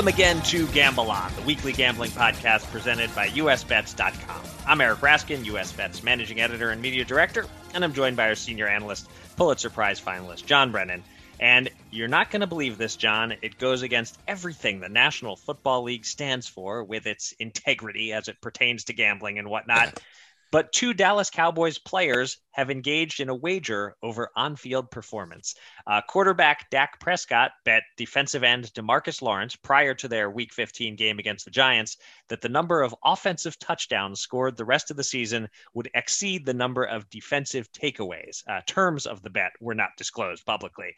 Welcome again to Gamble On, the weekly gambling podcast presented by USBets.com. I'm Eric Raskin, USBets managing editor and media director, and I'm joined by our senior analyst, Pulitzer Prize finalist, John Brennan. And you're not going to believe this, John. It goes against everything the National Football League stands for with its integrity as it pertains to gambling and whatnot. But two Dallas Cowboys players have engaged in a wager over on field performance. Uh, quarterback Dak Prescott bet defensive end Demarcus Lawrence prior to their Week 15 game against the Giants that the number of offensive touchdowns scored the rest of the season would exceed the number of defensive takeaways. Uh, terms of the bet were not disclosed publicly.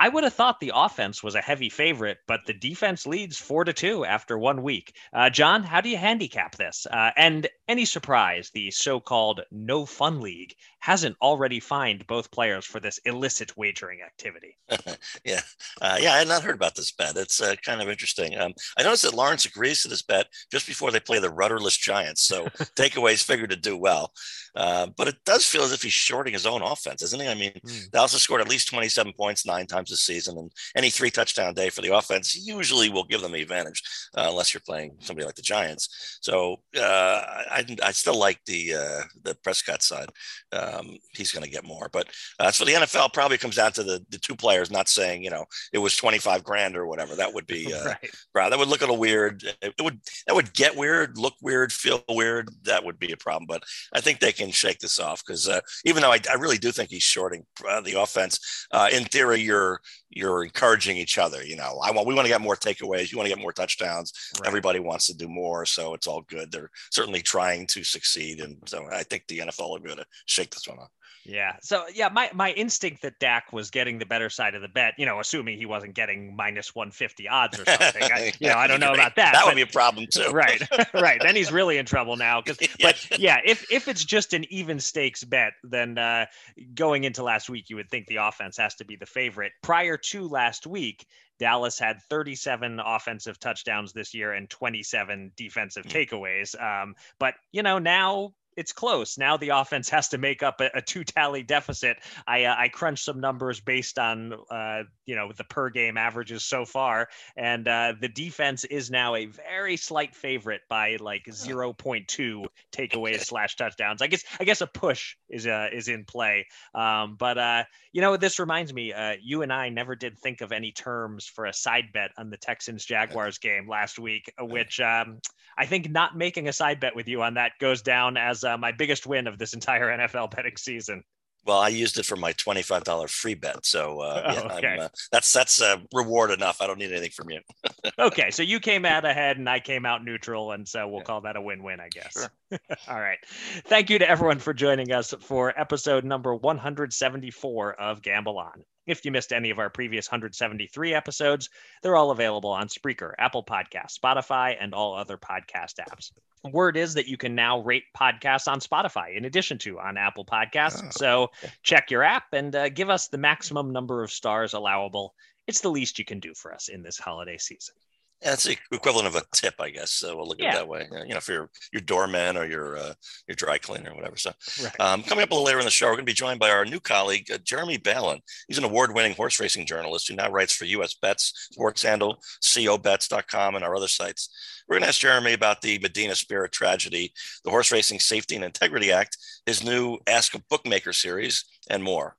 I would have thought the offense was a heavy favorite, but the defense leads four to two after one week. Uh, John, how do you handicap this? Uh, and any surprise the so-called no fun league hasn't already fined both players for this illicit wagering activity? yeah, uh, yeah, I had not heard about this bet. It's uh, kind of interesting. Um, I noticed that Lawrence agrees to this bet just before they play the rudderless Giants, so takeaways figured to do well. Uh, but it does feel as if he's shorting his own offense, isn't he? I mean, mm. Dallas has scored at least 27 points nine times this season, and any three touchdown day for the offense usually will give them the advantage, uh, unless you're playing somebody like the Giants. So uh, I, I still like the uh, the Prescott side. Um, he's going to get more, but uh, for the NFL, probably comes down to the, the two players not saying you know it was 25 grand or whatever. That would be uh, right. that would look a little weird. It would that would get weird, look weird, feel weird. That would be a problem. But I think they can shake this off because uh, even though I, I, really do think he's shorting uh, the offense, uh, in theory, you're you're encouraging each other. You know, I want we want to get more takeaways. You want to get more touchdowns. Right. Everybody wants to do more, so it's all good. They're certainly trying to succeed, and so I think the NFL will be able to shake this one off. Yeah. So yeah, my my instinct that Dak was getting the better side of the bet, you know, assuming he wasn't getting minus one fifty odds or something. I, you know, I don't know about that. That would be a problem too. right. right. Then he's really in trouble now. Because but yeah, if if it's just an even stakes bet, then uh, going into last week, you would think the offense has to be the favorite. Prior to last week, Dallas had 37 offensive touchdowns this year and 27 defensive hmm. takeaways. Um, but you know now it's close. Now the offense has to make up a, a two tally deficit. I uh, I crunched some numbers based on uh, you know the per game averages so far, and uh, the defense is now a very slight favorite by like 0.2 takeaways slash touchdowns. I guess I guess a push is uh, is in play. Um, but uh, you know this reminds me, uh, you and I never did think of any terms for a side bet on the Texans Jaguars game last week, which um, I think not making a side bet with you on that goes down as uh, my biggest win of this entire NFL betting season. Well, I used it for my twenty-five dollar free bet, so uh, oh, yeah, okay. uh, that's that's uh, reward enough. I don't need anything from you. okay, so you came out ahead, and I came out neutral, and so we'll yeah. call that a win-win, I guess. Sure. All right. Thank you to everyone for joining us for episode number one hundred seventy-four of Gamble On. If you missed any of our previous 173 episodes, they're all available on Spreaker, Apple Podcasts, Spotify, and all other podcast apps word is that you can now rate podcasts on Spotify in addition to on Apple Podcasts. Oh. So check your app and uh, give us the maximum number of stars allowable. It's the least you can do for us in this holiday season. It's the equivalent of a tip, I guess. So we'll look at yeah. it that way. You know, for your, your doorman or your uh, your dry cleaner or whatever. So, right. um, coming up a little later in the show, we're going to be joined by our new colleague, uh, Jeremy Balan. He's an award winning horse racing journalist who now writes for US Bets, Sports Handle, COBets.com, and our other sites. We're going to ask Jeremy about the Medina Spirit tragedy, the Horse Racing Safety and Integrity Act, his new Ask a Bookmaker series, and more.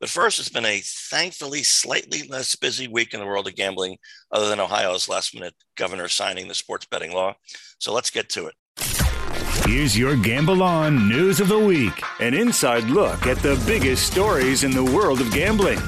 But first, it's been a thankfully slightly less busy week in the world of gambling, other than Ohio's last minute governor signing the sports betting law. So let's get to it. Here's your Gamble On News of the Week an inside look at the biggest stories in the world of gambling.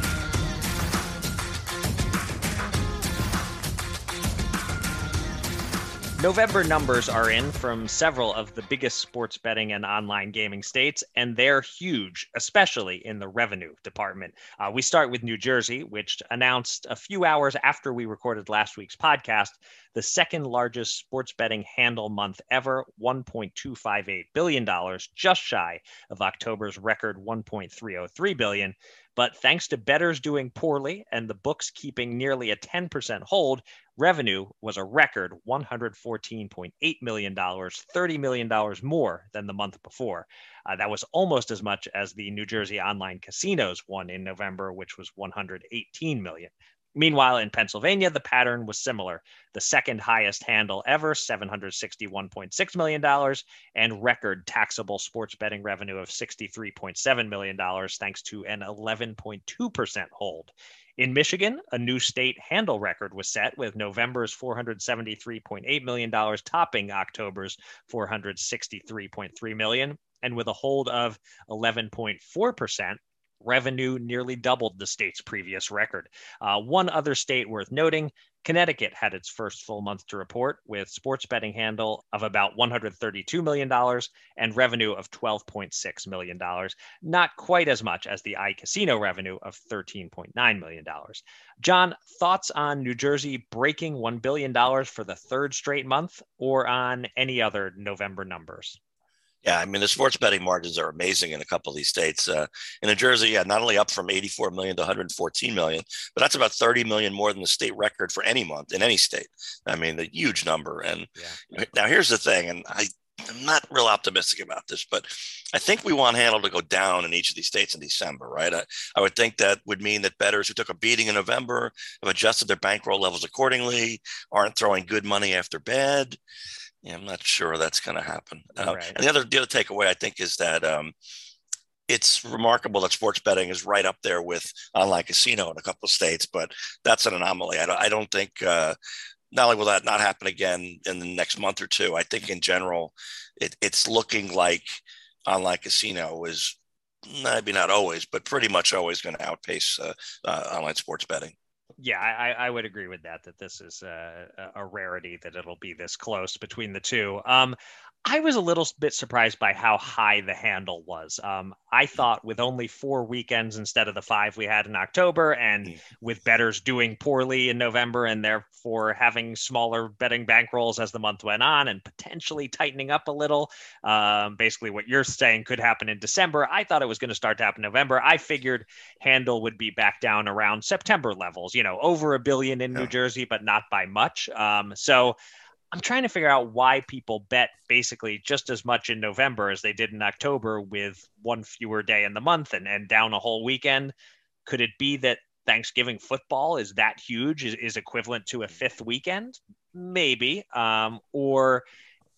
November numbers are in from several of the biggest sports betting and online gaming states, and they're huge, especially in the revenue department. Uh, we start with New Jersey, which announced a few hours after we recorded last week's podcast the second largest sports betting handle month ever, $1.258 billion, just shy of October's record $1.303 billion. But thanks to bettors doing poorly and the books keeping nearly a 10% hold, revenue was a record $114.8 million, $30 million more than the month before. Uh, that was almost as much as the New Jersey online casinos won in November, which was 118 million. Meanwhile, in Pennsylvania, the pattern was similar. The second highest handle ever, $761.6 million, and record taxable sports betting revenue of $63.7 million, thanks to an 11.2% hold. In Michigan, a new state handle record was set with November's $473.8 million topping October's 463.3 million, and with a hold of 11.4%, revenue nearly doubled the state's previous record. Uh, one other state worth noting Connecticut had its first full month to report with sports betting handle of about $132 million and revenue of $12.6 million, not quite as much as the iCasino revenue of $13.9 million. John, thoughts on New Jersey breaking $1 billion for the third straight month or on any other November numbers? Yeah, I mean the sports betting margins are amazing in a couple of these states. Uh, in New Jersey, yeah, not only up from 84 million to 114 million, but that's about 30 million more than the state record for any month in any state. I mean, the huge number. And yeah. now here's the thing, and I I'm not real optimistic about this, but I think we want handle to go down in each of these states in December, right? I, I, would think that would mean that bettors who took a beating in November have adjusted their bankroll levels accordingly, aren't throwing good money after bad yeah, I'm not sure that's going to happen. Uh, right. And the other, the other takeaway I think is that um, it's remarkable that sports betting is right up there with online casino in a couple of states, but that's an anomaly. I don't, I don't think. Uh, not only will that not happen again in the next month or two, I think in general, it, it's looking like online casino is maybe not always, but pretty much always going to outpace uh, uh, online sports betting yeah, I, I would agree with that. That this is a, a rarity that it'll be this close between the two. Um, I was a little bit surprised by how high the handle was. Um, I thought with only four weekends instead of the five we had in October, and mm. with bettors doing poorly in November and therefore having smaller betting bankrolls as the month went on and potentially tightening up a little, um, basically what you're saying could happen in December. I thought it was going to start to happen in November. I figured handle would be back down around September levels, you know, over a billion in yeah. New Jersey, but not by much. Um, so I'm trying to figure out why people bet basically just as much in November as they did in October with one fewer day in the month and, and down a whole weekend. Could it be that Thanksgiving football is that huge, is, is equivalent to a fifth weekend? Maybe. Um, or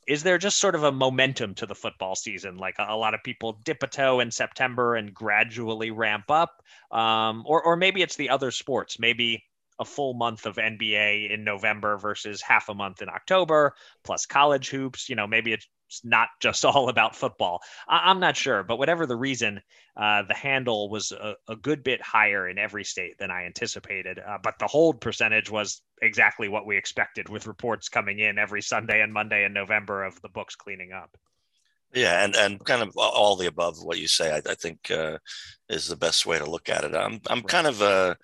is there just sort of a momentum to the football season? Like a, a lot of people dip a toe in September and gradually ramp up. Um, or, or maybe it's the other sports. Maybe a full month of NBA in November versus half a month in October, plus college hoops. You know, maybe it's not just all about football. I- am not sure, but whatever the reason, uh, the handle was a-, a, good bit higher in every state than I anticipated. Uh, but the hold percentage was exactly what we expected, with reports coming in every Sunday and Monday in November of the books cleaning up. Yeah, and and kind of all the above what you say, I, I think uh, is the best way to look at it. I'm I'm right. kind of uh,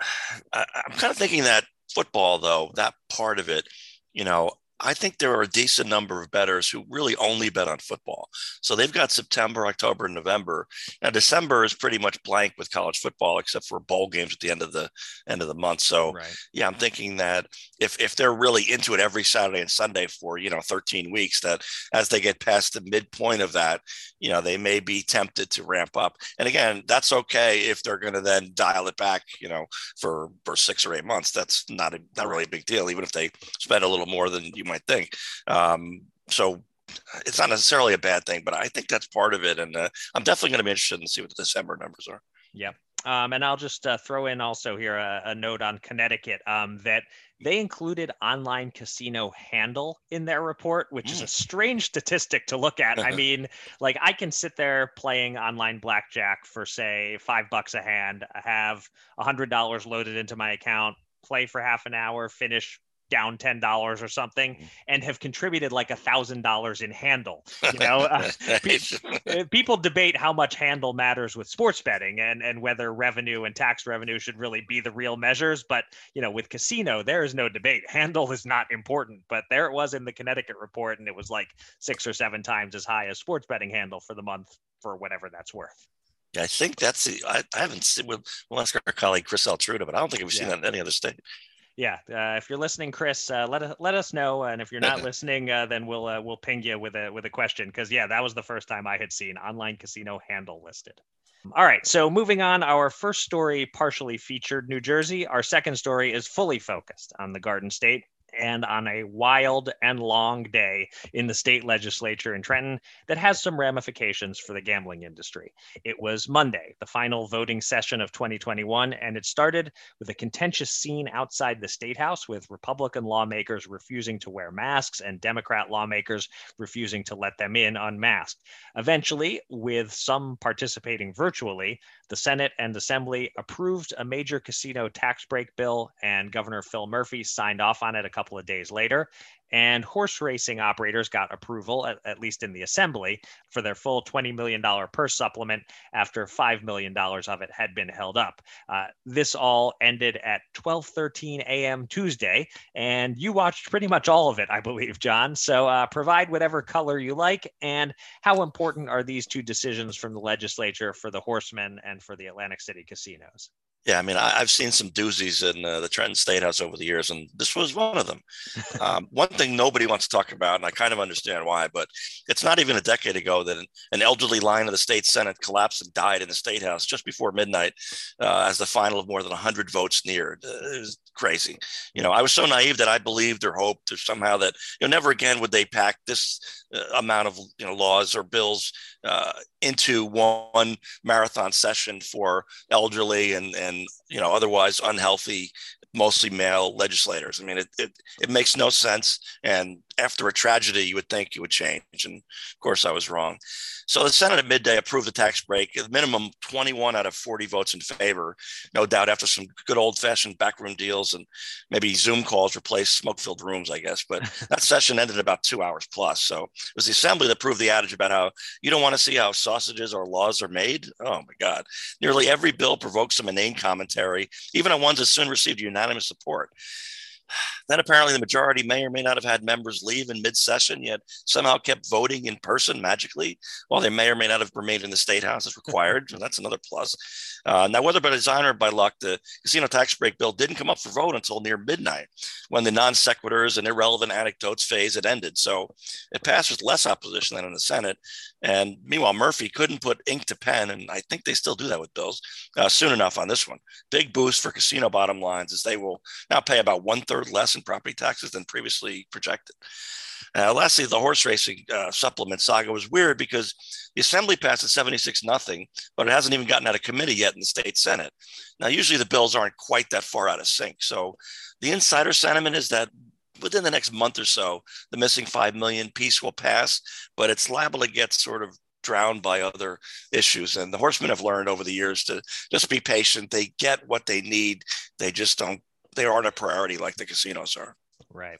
I, I'm kind of thinking that football, though, that part of it, you know, I think there are a decent number of bettors who really only bet on football. So they've got September, October, and November. Now December is pretty much blank with college football, except for bowl games at the end of the end of the month. So right. yeah, I'm thinking that if if they're really into it every Saturday and Sunday for you know 13 weeks, that as they get past the midpoint of that, you know they may be tempted to ramp up. And again, that's okay if they're going to then dial it back, you know, for for six or eight months. That's not a, not really a big deal, even if they spend a little more than you might think. Um, so it's not necessarily a bad thing, but I think that's part of it. And uh, I'm definitely going to be interested in see what the December numbers are. Yeah. Um, and I'll just uh, throw in also here a, a note on Connecticut um, that they included online casino handle in their report, which mm. is a mm. strange statistic to look at. I mean, like I can sit there playing online blackjack for say five bucks a hand, have a hundred dollars loaded into my account, play for half an hour, finish down ten dollars or something, mm-hmm. and have contributed like a thousand dollars in handle. You know, uh, uh, people debate how much handle matters with sports betting and and whether revenue and tax revenue should really be the real measures. But you know, with casino, there is no debate. Handle is not important, but there it was in the Connecticut report, and it was like six or seven times as high as sports betting handle for the month for whatever that's worth. Yeah, I think that's the. I, I haven't seen. We'll, we'll ask our colleague Chris Altruda, but I don't think we've seen that in any other state yeah, uh, if you're listening, Chris, uh, let let us know, and if you're not listening, uh, then we'll uh, we'll ping you with a with a question because yeah, that was the first time I had seen online casino handle listed. All right, so moving on, our first story partially featured New Jersey. Our second story is fully focused on the Garden State and on a wild and long day in the state legislature in Trenton that has some ramifications for the gambling industry. It was Monday, the final voting session of 2021, and it started with a contentious scene outside the state house with Republican lawmakers refusing to wear masks and Democrat lawmakers refusing to let them in unmasked. Eventually, with some participating virtually, the Senate and Assembly approved a major casino tax break bill, and Governor Phil Murphy signed off on it a couple of days later and horse racing operators got approval, at, at, least in the assembly, for their full $20 million purse supplement after $5 million of it had been held up. Uh, this all ended at 12:13 a.m. Tuesday, and you watched pretty much all of it, I believe, John. So uh, provide whatever color you like. And how important are these two decisions from the legislature for the horsemen and for the Atlantic City casinos? Yeah, I mean, I, have seen some doozies in uh, the Trenton State House over the years, and this was one of them. Um, one thing nobody wants to talk about, and I kind of understand why, but it's not even a decade ago that an elderly line of the state Senate collapsed and died in the State House just before midnight uh, as the final of more than 100 votes neared. Uh, it was crazy. You know, I was so naive that I believed or hoped or somehow that, you know, never again would they pack this uh, amount of, you know, laws or bills uh, into one marathon session for elderly and and you know otherwise unhealthy mostly male legislators. I mean, it, it, it makes no sense. And after a tragedy, you would think it would change. And of course, I was wrong. So the Senate at midday approved the tax break, minimum 21 out of 40 votes in favor. No doubt after some good old fashioned backroom deals and maybe Zoom calls replaced smoke filled rooms, I guess. But that session ended about two hours plus. So it was the assembly that proved the adage about how you don't want to see how sausages or laws are made. Oh my God. Nearly every bill provoked some inane commentary, even on ones that soon received unanimous support. Then apparently the majority may or may not have had members leave in mid-session, yet somehow kept voting in person magically, while they may or may not have remained in the state house as required. so that's another plus. Uh, now, whether by design or by luck, the casino tax break bill didn't come up for vote until near midnight, when the non sequiturs and irrelevant anecdotes phase had ended. So it passed with less opposition than in the Senate. And meanwhile, Murphy couldn't put ink to pen, and I think they still do that with bills uh, soon enough on this one. Big boost for casino bottom lines as they will now pay about one third less in property taxes than previously projected. Uh, lastly, the horse racing uh, supplement saga was weird because the assembly passed at 76 nothing, but it hasn't even gotten out of committee yet in the state senate. Now, usually the bills aren't quite that far out of sync. So the insider sentiment is that within the next month or so, the missing 5 million piece will pass, but it's liable to get sort of drowned by other issues. And the horsemen have learned over the years to just be patient. They get what they need. They just don't, they aren't a priority like the casinos are. Right.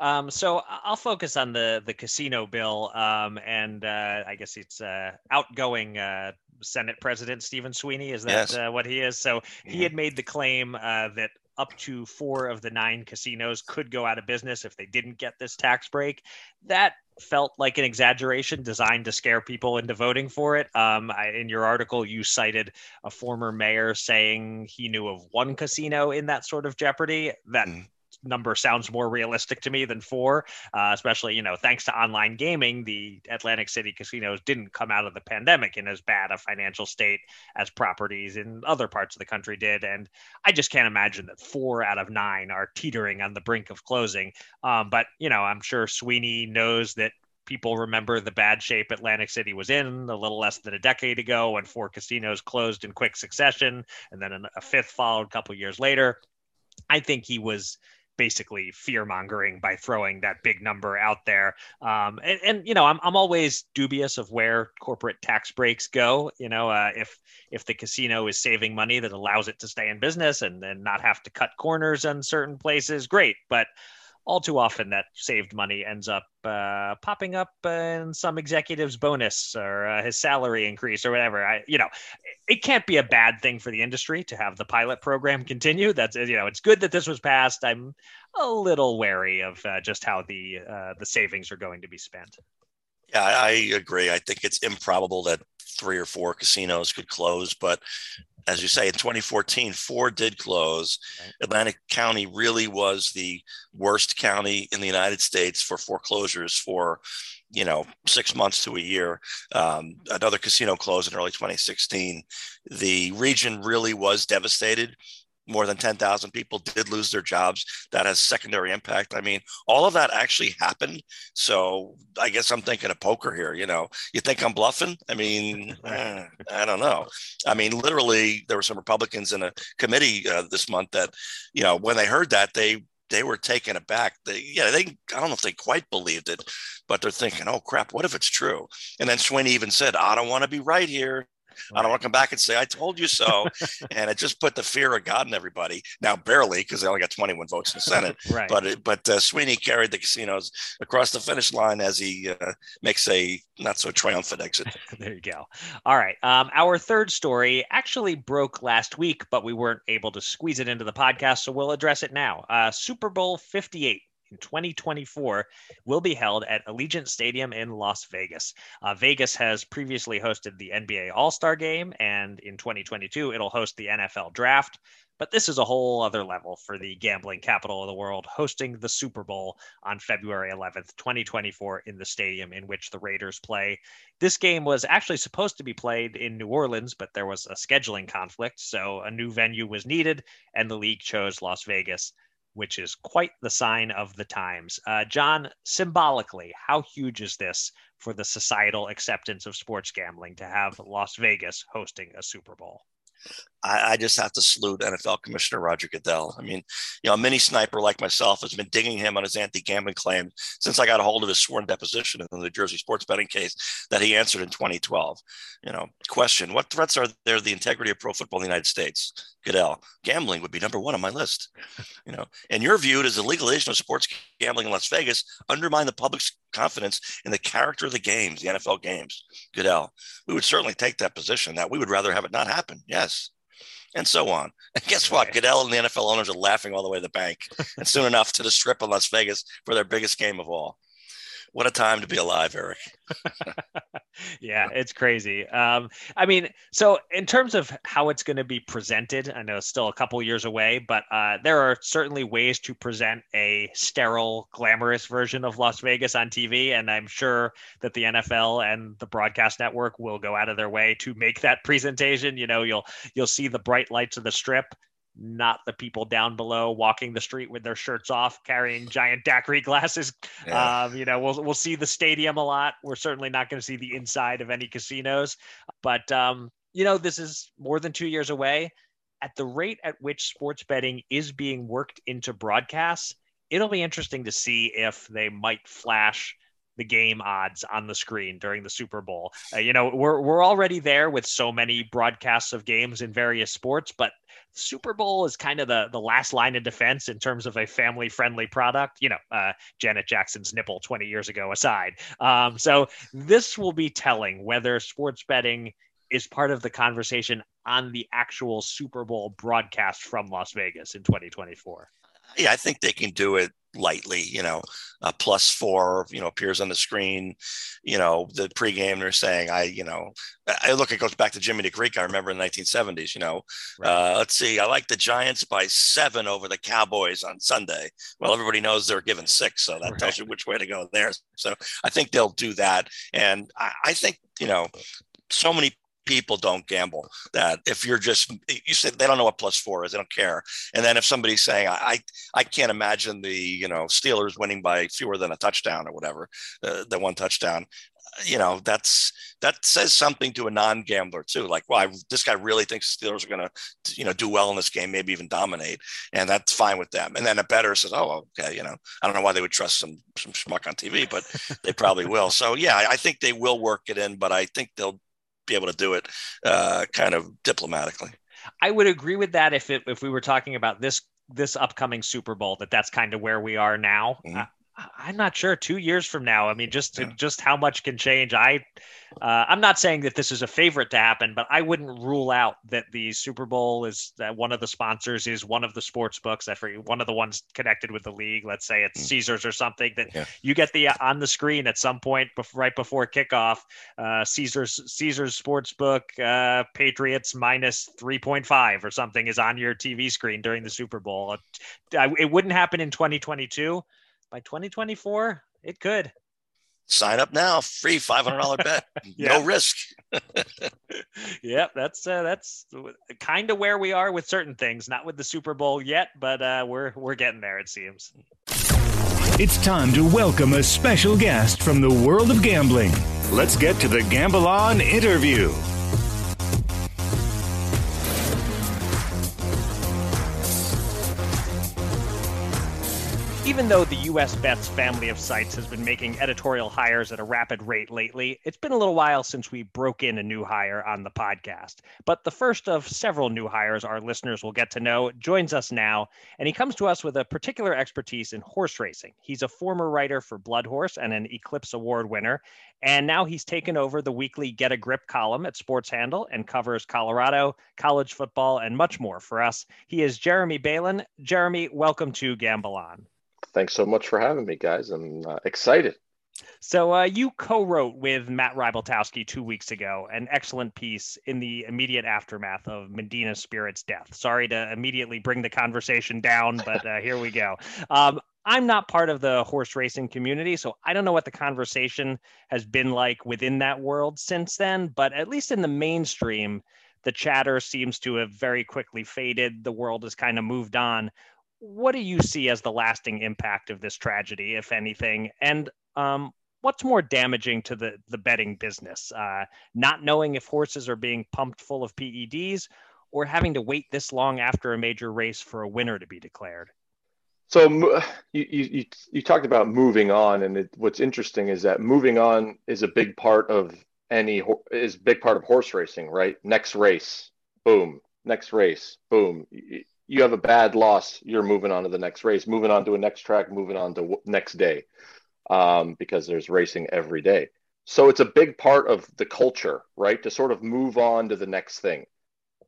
Um, so I'll focus on the the casino bill, um, and uh, I guess it's uh, outgoing uh, Senate President Stephen Sweeney. Is that yes. Uh, what he is? So he mm-hmm. had made the claim uh, that up to four of the nine casinos could go out of business if they didn't get this tax break. That felt like an exaggeration designed to scare people into voting for it. Um, I, in your article, you cited a former mayor saying he knew of one casino in that sort of jeopardy. That mm number sounds more realistic to me than four, uh, especially, you know, thanks to online gaming, the Atlantic City casinos didn't come out of the pandemic in as bad a financial state as properties in other parts of the country did. And I just can't imagine that four out of nine are teetering on the brink of closing. Um, but, you know, I'm sure Sweeney knows that people remember the bad shape Atlantic City was in a little less than a decade ago when four casinos closed in quick succession and then a fifth followed a couple years later. I think he was basically fear mongering by throwing that big number out there. Um, and, and, you know, I'm, I'm always dubious of where corporate tax breaks go. You know, uh, if if the casino is saving money that allows it to stay in business and then not have to cut corners on certain places, great. But all too often that saved money ends up uh, popping up in some executive's bonus or uh, his salary increase or whatever. I, you know, it can't be a bad thing for the industry to have the pilot program continue. That's you know, it's good that this was passed. I'm a little wary of uh, just how the uh, the savings are going to be spent. Yeah, I agree. I think it's improbable that three or four casinos could close, but as you say, in 2014, four did close. Right. Atlantic County really was the worst county in the United States for foreclosures for, you know, six months to a year. Um, another casino closed in early 2016. The region really was devastated more than 10,000 people did lose their jobs. That has secondary impact. I mean, all of that actually happened. So I guess I'm thinking of poker here. You know, you think I'm bluffing? I mean, eh, I don't know. I mean, literally, there were some Republicans in a committee uh, this month that, you know, when they heard that, they they were taken aback. They, yeah, they, I don't know if they quite believed it, but they're thinking, oh crap, what if it's true? And then Sweeney even said, I don't want to be right here. I don't want to come back and say, I told you so. and it just put the fear of God in everybody. Now, barely, because they only got 21 votes in the Senate. right. But it, but uh, Sweeney carried the casinos across the finish line as he uh, makes a not so triumphant exit. there you go. All right. Um, our third story actually broke last week, but we weren't able to squeeze it into the podcast. So we'll address it now. Uh, Super Bowl 58 in 2024 will be held at Allegiant Stadium in Las Vegas. Uh, Vegas has previously hosted the NBA All Star Game, and in 2022, it'll host the NFL Draft. But this is a whole other level for the gambling capital of the world, hosting the Super Bowl on February 11th, 2024, in the stadium in which the Raiders play. This game was actually supposed to be played in New Orleans, but there was a scheduling conflict, so a new venue was needed, and the league chose Las Vegas which is quite the sign of the times. Uh, John, symbolically, how huge is this for the societal acceptance of sports gambling to have Las Vegas hosting a Super Bowl? I, I, just have to salute NFL Commissioner Roger Goodell. I mean, you know, a mini sniper like myself has been digging him on his anti-gambling claim since I got a hold of his sworn deposition in the New Jersey sports betting case that he answered in 2012. You know, question: What threats are there to the integrity of pro football in the United States? Goodell, gambling would be number one on my list. You know, and you're viewed as the legalization of sports gambling in Las Vegas undermine the public's confidence in the character of the games, the NFL games. Goodell, we would certainly take that position. That we would rather have it not happen. Yes and so on. And guess what? Goodell and the NFL owners are laughing all the way to the bank, and soon enough to the strip in Las Vegas for their biggest game of all what a time to be alive, Eric. yeah, it's crazy. Um, I mean, so in terms of how it's going to be presented, I know it's still a couple years away, but uh, there are certainly ways to present a sterile, glamorous version of Las Vegas on TV, and I'm sure that the NFL and the broadcast network will go out of their way to make that presentation. You know, you'll you'll see the bright lights of the strip not the people down below walking the street with their shirts off, carrying giant daiquiri glasses. Yeah. Um, you know, we'll we'll see the stadium a lot. We're certainly not going to see the inside of any casinos, but um, you know, this is more than two years away. At the rate at which sports betting is being worked into broadcasts, it'll be interesting to see if they might flash the game odds on the screen during the Super Bowl. Uh, you know, we're we're already there with so many broadcasts of games in various sports, but Super Bowl is kind of the the last line of defense in terms of a family friendly product. You know, uh, Janet Jackson's nipple 20 years ago aside. Um, so this will be telling whether sports betting is part of the conversation on the actual Super Bowl broadcast from Las Vegas in 2024. Yeah, I think they can do it lightly, you know, uh, plus four, you know, appears on the screen, you know, the pregame they're saying, I, you know, I look, it goes back to Jimmy the Greek. I remember in the 1970s, you know, right. uh, let's see, I like the Giants by seven over the Cowboys on Sunday. Well, everybody knows they're given six. So that right. tells you which way to go there. So I think they'll do that. And I, I think, you know, so many people don't gamble. That if you're just you said they don't know what plus four is, they don't care. And then if somebody's saying I I can't imagine the you know Steelers winning by fewer than a touchdown or whatever, uh, the one touchdown, you know that's that says something to a non-gambler too like well this guy really thinks steelers are going to you know do well in this game maybe even dominate and that's fine with them and then a better says oh okay you know i don't know why they would trust some some schmuck on tv but they probably will so yeah I think they will work it in but i think they'll be able to do it uh, kind of diplomatically. I would agree with that if it, if we were talking about this this upcoming Super Bowl that that's kind of where we are now. Mhm. I'm not sure. Two years from now, I mean, just Yeah. just how much can change. I, uh, I'm not saying that this is a favorite to happen, but I wouldn't rule out that the Super Bowl is that one of the sponsors is one of the sports books. I forget one of the ones connected with the league. Let's say it's Mm. Caesars or something that Yeah. you get the uh, on the screen at some point bef- right before kickoff. Uh, Caesars Caesars Sportsbook uh, Patriots minus 3.5 or something is on your TV screen during the Super Bowl. It wouldn't happen in 2022. By 2024, it could. Sign up now, free five hundred dollar bet, Yeah. no risk. Yep, that's uh, that's kind of where we are with certain things. Not with the Super Bowl yet, but uh, we're we're getting there. It seems. It's time to welcome a special guest from the world of gambling. Let's get to the Gamble On interview. Even though the US Bets family of sites has been making editorial hires at a rapid rate lately, it's been a little while since we broke in a new hire on the podcast. But the first of several new hires our listeners will get to know joins us now, and he comes to us with a particular expertise in horse racing. He's a former writer for Blood Horse and an Eclipse Award winner, and now he's taken over the weekly Get a Grip column at Sports Handle and covers Colorado, college football, and much more for us. He is Jeremy Balan. Jeremy, welcome to Gamble On. Thanks so much for having me, guys. I'm uh, excited. So uh, you co-wrote with Matt Rybaltowski two weeks ago an excellent piece in the immediate aftermath of Medina Spirit's death. Sorry to immediately bring the conversation down, but uh, here we go. Um, I'm not part of the horse racing community, so I don't know what the conversation has been like within that world since then. But at least in the mainstream, the chatter seems to have very quickly faded. The world has kind of moved on. What do you see as the lasting impact of this tragedy, if anything? And um, what's more damaging to the the betting business? Uh, not knowing if horses are being pumped full of PEDs, or having to wait this long after a major race for a winner to be declared? So you, you you talked about moving on, and it, what's interesting is that moving on is a big part of any is big part of horse racing, right? Next race, boom. Next race, boom. You have a bad loss, you're moving on to the next race, moving on to a next track, moving on to w- next day, um, because there's racing every day. So it's a big part of the culture, right? To sort of move on to the next thing,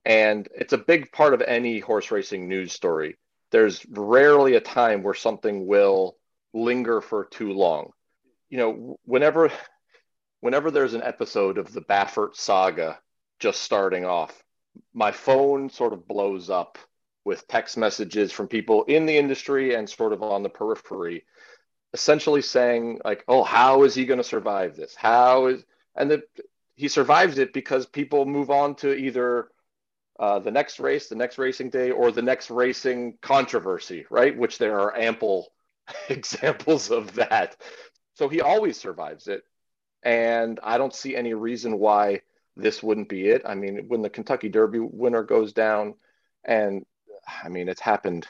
and it's a big part of any horse racing news story there's rarely a time where something will linger for too long. You know, whenever whenever there's an episode of the Baffert saga just starting off, my phone sort of blows up with text messages from people in the industry and sort of on the periphery essentially saying like, "Oh, how is he going to survive this? How is and the, he survives it because people move on to either uh, the next race, the next racing day, or the next racing controversy, right? Which there are ample examples of that. So he always survives it. And I don't see any reason why this wouldn't be it. I mean, when the Kentucky Derby winner goes down, and I mean, it's happened,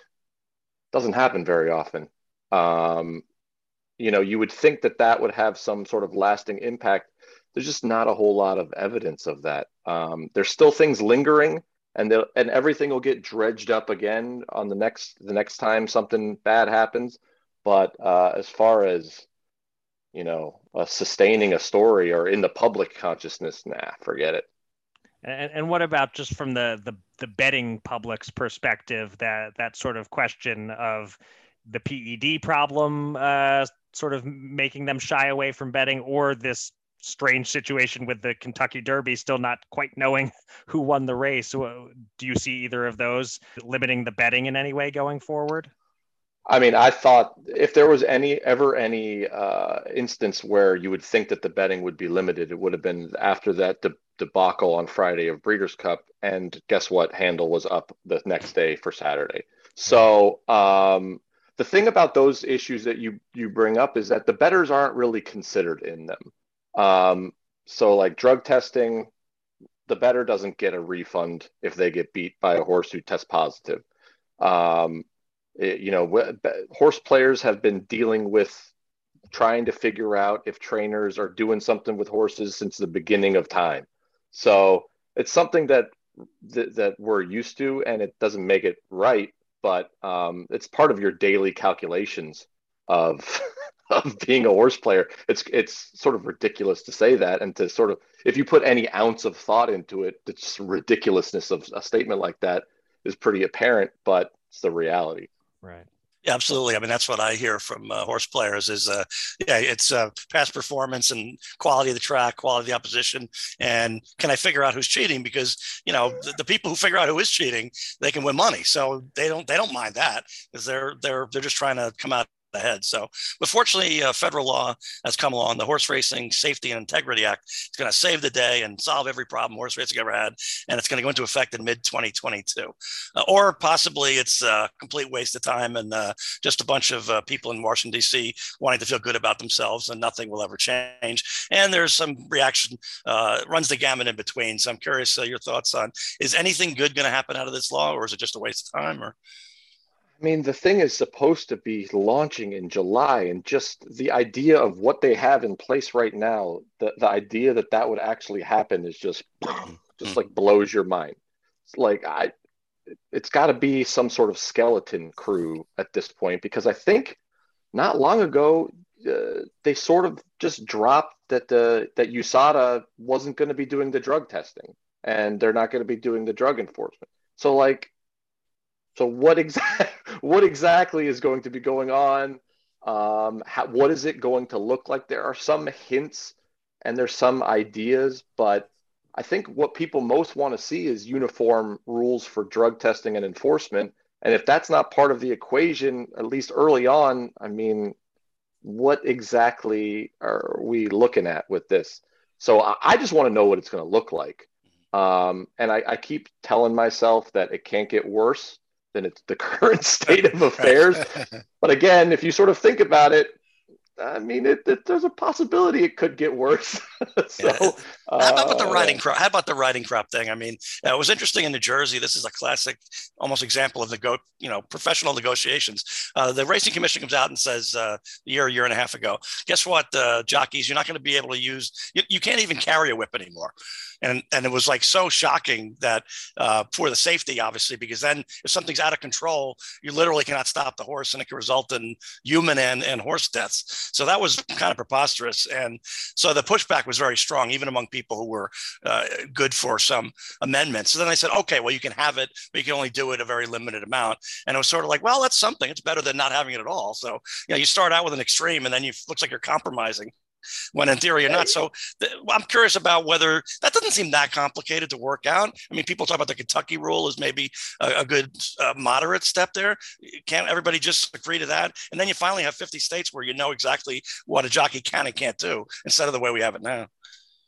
doesn't happen very often. Um, you know, you would think that that would have some sort of lasting impact. There's just not a whole lot of evidence of that. Um, there's still things lingering and and everything will get dredged up again on the next the next time something bad happens but uh, as far as you know uh, sustaining a story or in the public consciousness nah forget it And, and what about just from the, the the betting public's perspective that that sort of question of the PED problem uh, sort of making them shy away from betting, or this strange situation with the Kentucky Derby still not quite knowing who won the race? Do you see either of those limiting the betting in any way going forward? I mean, I thought if there was any ever any uh, instance where you would think that the betting would be limited, it would have been after that debacle on Friday of Breeders' Cup. And guess what? Handle was up the next day for Saturday. So um, the thing about those issues that you you bring up is that the betters aren't really considered in them. Um, so like drug testing, the better doesn't get a refund if they get beat by a horse who tests positive. Um, it- you know, horse players have been dealing with trying to figure out if trainers are doing something with horses since the beginning of time. So it's something that that, that we're used to, and it doesn't make it right. but um, it's part of your daily calculations of of being a horse player. It's it's sort of ridiculous to say that, and to sort of if you put any ounce of thought into it, the ridiculousness of a statement like that is pretty apparent, but it's the reality. Right. Yeah, absolutely. I mean, that's what I hear from uh, horse players is, uh, yeah, it's uh, past performance and quality of the track, quality of the opposition, and can I figure out who's cheating? Because you know the, the people who figure out who is cheating, they can win money, so they don't they don't mind that because they're they're they're just trying to come out ahead. So, but fortunately, uh, federal law has come along. The Horse Racing Safety and Integrity Act is going to save the day and solve every problem horse racing ever had, and it's going to go into effect in mid 2022. Uh, or possibly it's a complete waste of time and uh, just a bunch of uh, people in Washington D.C. wanting to feel good about themselves, and nothing will ever change. And there's some reaction uh, runs the gamut in between. So I'm curious uh, your thoughts on is anything good going to happen out of this law, or is it just a waste of time? Or I mean, the thing is supposed to be launching in July, and just the idea of what they have in place right now, the, the idea that that would actually happen is just, just like blows your mind. It's like I, it's got to be some sort of skeleton crew at this point because I think not long ago uh, they sort of just dropped that the that USADA wasn't going to be doing the drug testing and they're not going to be doing the drug enforcement. So like so what exactly what exactly is going to be going on? Um, how, what is it going to look like? There are some hints and there's some ideas, but I think what people most want to see is uniform rules for drug testing and enforcement. And if that's not part of the equation, at least early on, I mean, what exactly are we looking at with this? So I just want to know what it's going to look like. Um, and I, I, keep telling myself that it can't get worse than it's the current state of affairs. but again, if you sort of think about it, I mean, it, it, there's a possibility it could get worse. so, yeah. how about the uh, riding crop? How about the riding crop thing? I mean, it was interesting in New Jersey. This is a classic, almost example of the go, you know, professional negotiations. Uh, the racing commission comes out and says uh, a year, a year and a half ago, guess what, uh, jockeys, you're not going to be able to use. You, you can't even carry a whip anymore and and it was like so shocking that uh, for the safety, obviously, because then if something's out of control, you literally cannot stop the horse, and it can result in human and and horse deaths. So that was kind of preposterous, and so the pushback was very strong, even among people who were uh, good for some amendments. So then I said, okay, well, you can have it, but you can only do it a very limited amount, and it was sort of like, well, that's something. It's better than not having it at all. So you know, you start out with an extreme, and then you looks like you're compromising when in theory you're not. So th- I'm curious about whether that doesn't seem that complicated to work out. I mean, people talk about the Kentucky rule as maybe a, a good uh, moderate step there. Can't everybody just agree to that? And then you finally have 50 states where you know exactly what a jockey can and can't do instead of the way we have it now.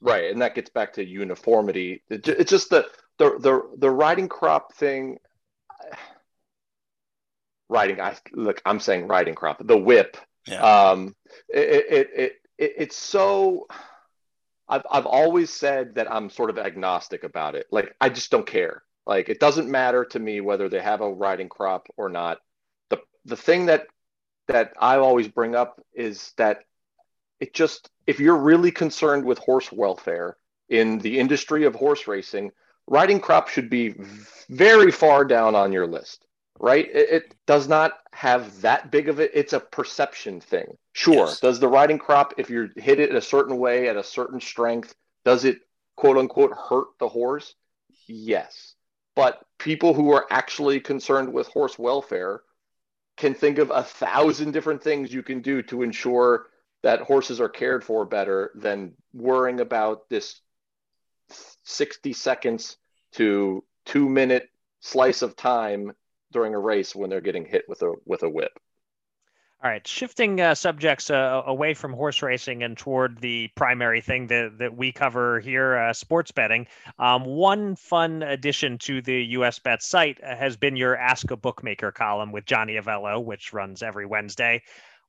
Right, and that gets back to uniformity. It's just the the the, the riding crop thing. Riding, I look. I'm saying riding crop. The whip. Yeah. Um, it, it, it it, it's so I've, I've always said that I'm sort of agnostic about it. Like, I just don't care. Like, it doesn't matter to me whether they have a riding crop or not. The, the thing that, that I always bring up is that it just, if you're really concerned with horse welfare in the industry of horse racing, riding crop should be very far down on your list right? It, it, does not have that big of it. It's a perception thing. Sure. Yes. Does the riding crop, if you hit it a certain way at a certain strength, does it quote unquote hurt the horse? Yes. But people who are actually concerned with horse welfare can think of a thousand different things you can do to ensure that horses are cared for better than worrying about this 60 seconds to two minute slice of time during a race when they're getting hit with a with a whip. All right, shifting uh, subjects uh, away from horse racing and toward the primary thing that, that we cover here, uh, sports betting. Um, one fun addition to the US Bet site has been your Ask a Bookmaker column with Johnny Avello, which runs every Wednesday.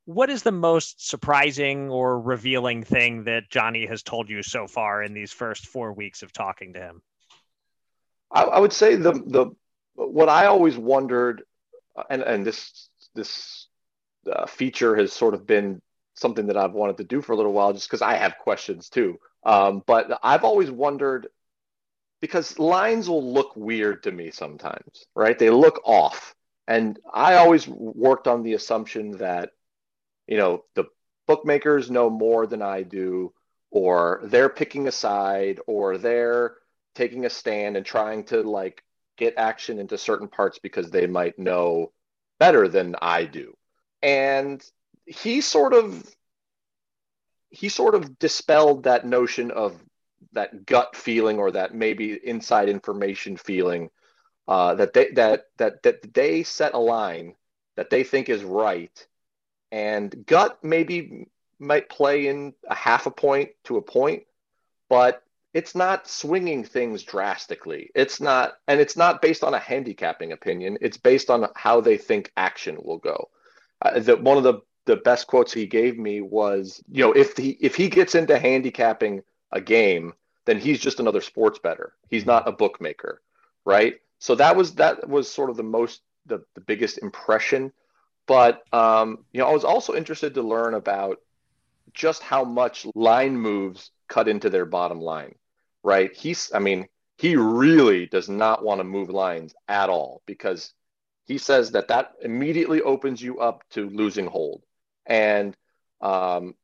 What is the most surprising or revealing thing that Johnny has told you so far in these first four weeks of talking to him? I, I would say the the what I always wondered, and and this this uh, feature has sort of been something that I've wanted to do for a little while, just because I have questions too. Um, but I've always wondered because lines will look weird to me sometimes, right? They look off, And I always worked on the assumption that, you know, the bookmakers know more than I do, or they're picking a side, or they're taking a stand and trying to like get action into certain parts because they might know better than I do. And he sort of he sort of dispelled that notion of that gut feeling or that maybe inside information feeling uh, that they that that that they set a line that they think is right, and gut maybe might play in a half a point to a point, but it's not swinging things drastically. It's not, and it's not based on a handicapping opinion. It's based on how they think action will go. Uh, the, one of the the best quotes he gave me was, you know, if he if he gets into handicapping a game, then he's just another sports bettor. He's not a bookmaker, right? So that was that was sort of the most the, the biggest impression. But um, you know, I was also interested to learn about just how much line moves cut into their bottom line, right? He's I mean, he really does not want to move lines at all because he says that that immediately opens you up to losing hold. And um,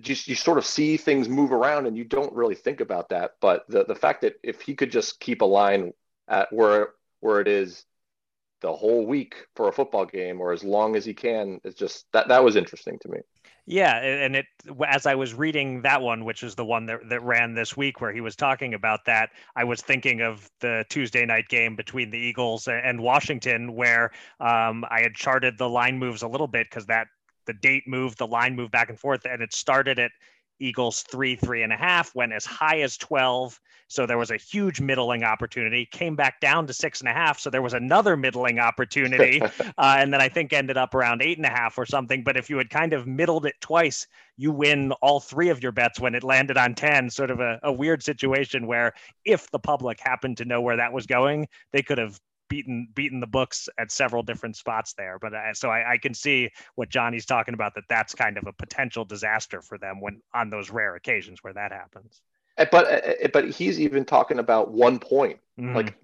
just you sort of see things move around and you don't really think about that. But the, the fact that if he could just keep a line at where where it is the whole week for a football game or as long as he can it's just that that was interesting to me. Yeah, and it as I was reading that one, which is the one that, that ran this week, where he was talking about that, I was thinking of the Tuesday night game between the Eagles and Washington, where um, I had charted the line moves a little bit because that the date moved, the line moved back and forth, and it started at Eagles three, three and a half, went as high as 12. So there was a huge middling opportunity, came back down to six and a half. So there was another middling opportunity. uh, and then I think ended up around eight and a half or something. But if you had kind of middled it twice, you win all three of your bets when it landed on 10. Sort of a, a weird situation where if the public happened to know where that was going, they could have beaten beaten the books at several different spots there. But uh, so I, I, can see what Johnny's talking about that that's kind of a potential disaster for them when on those rare occasions where that happens. Uh, but uh, but he's even talking about one point. Mm-hmm. Like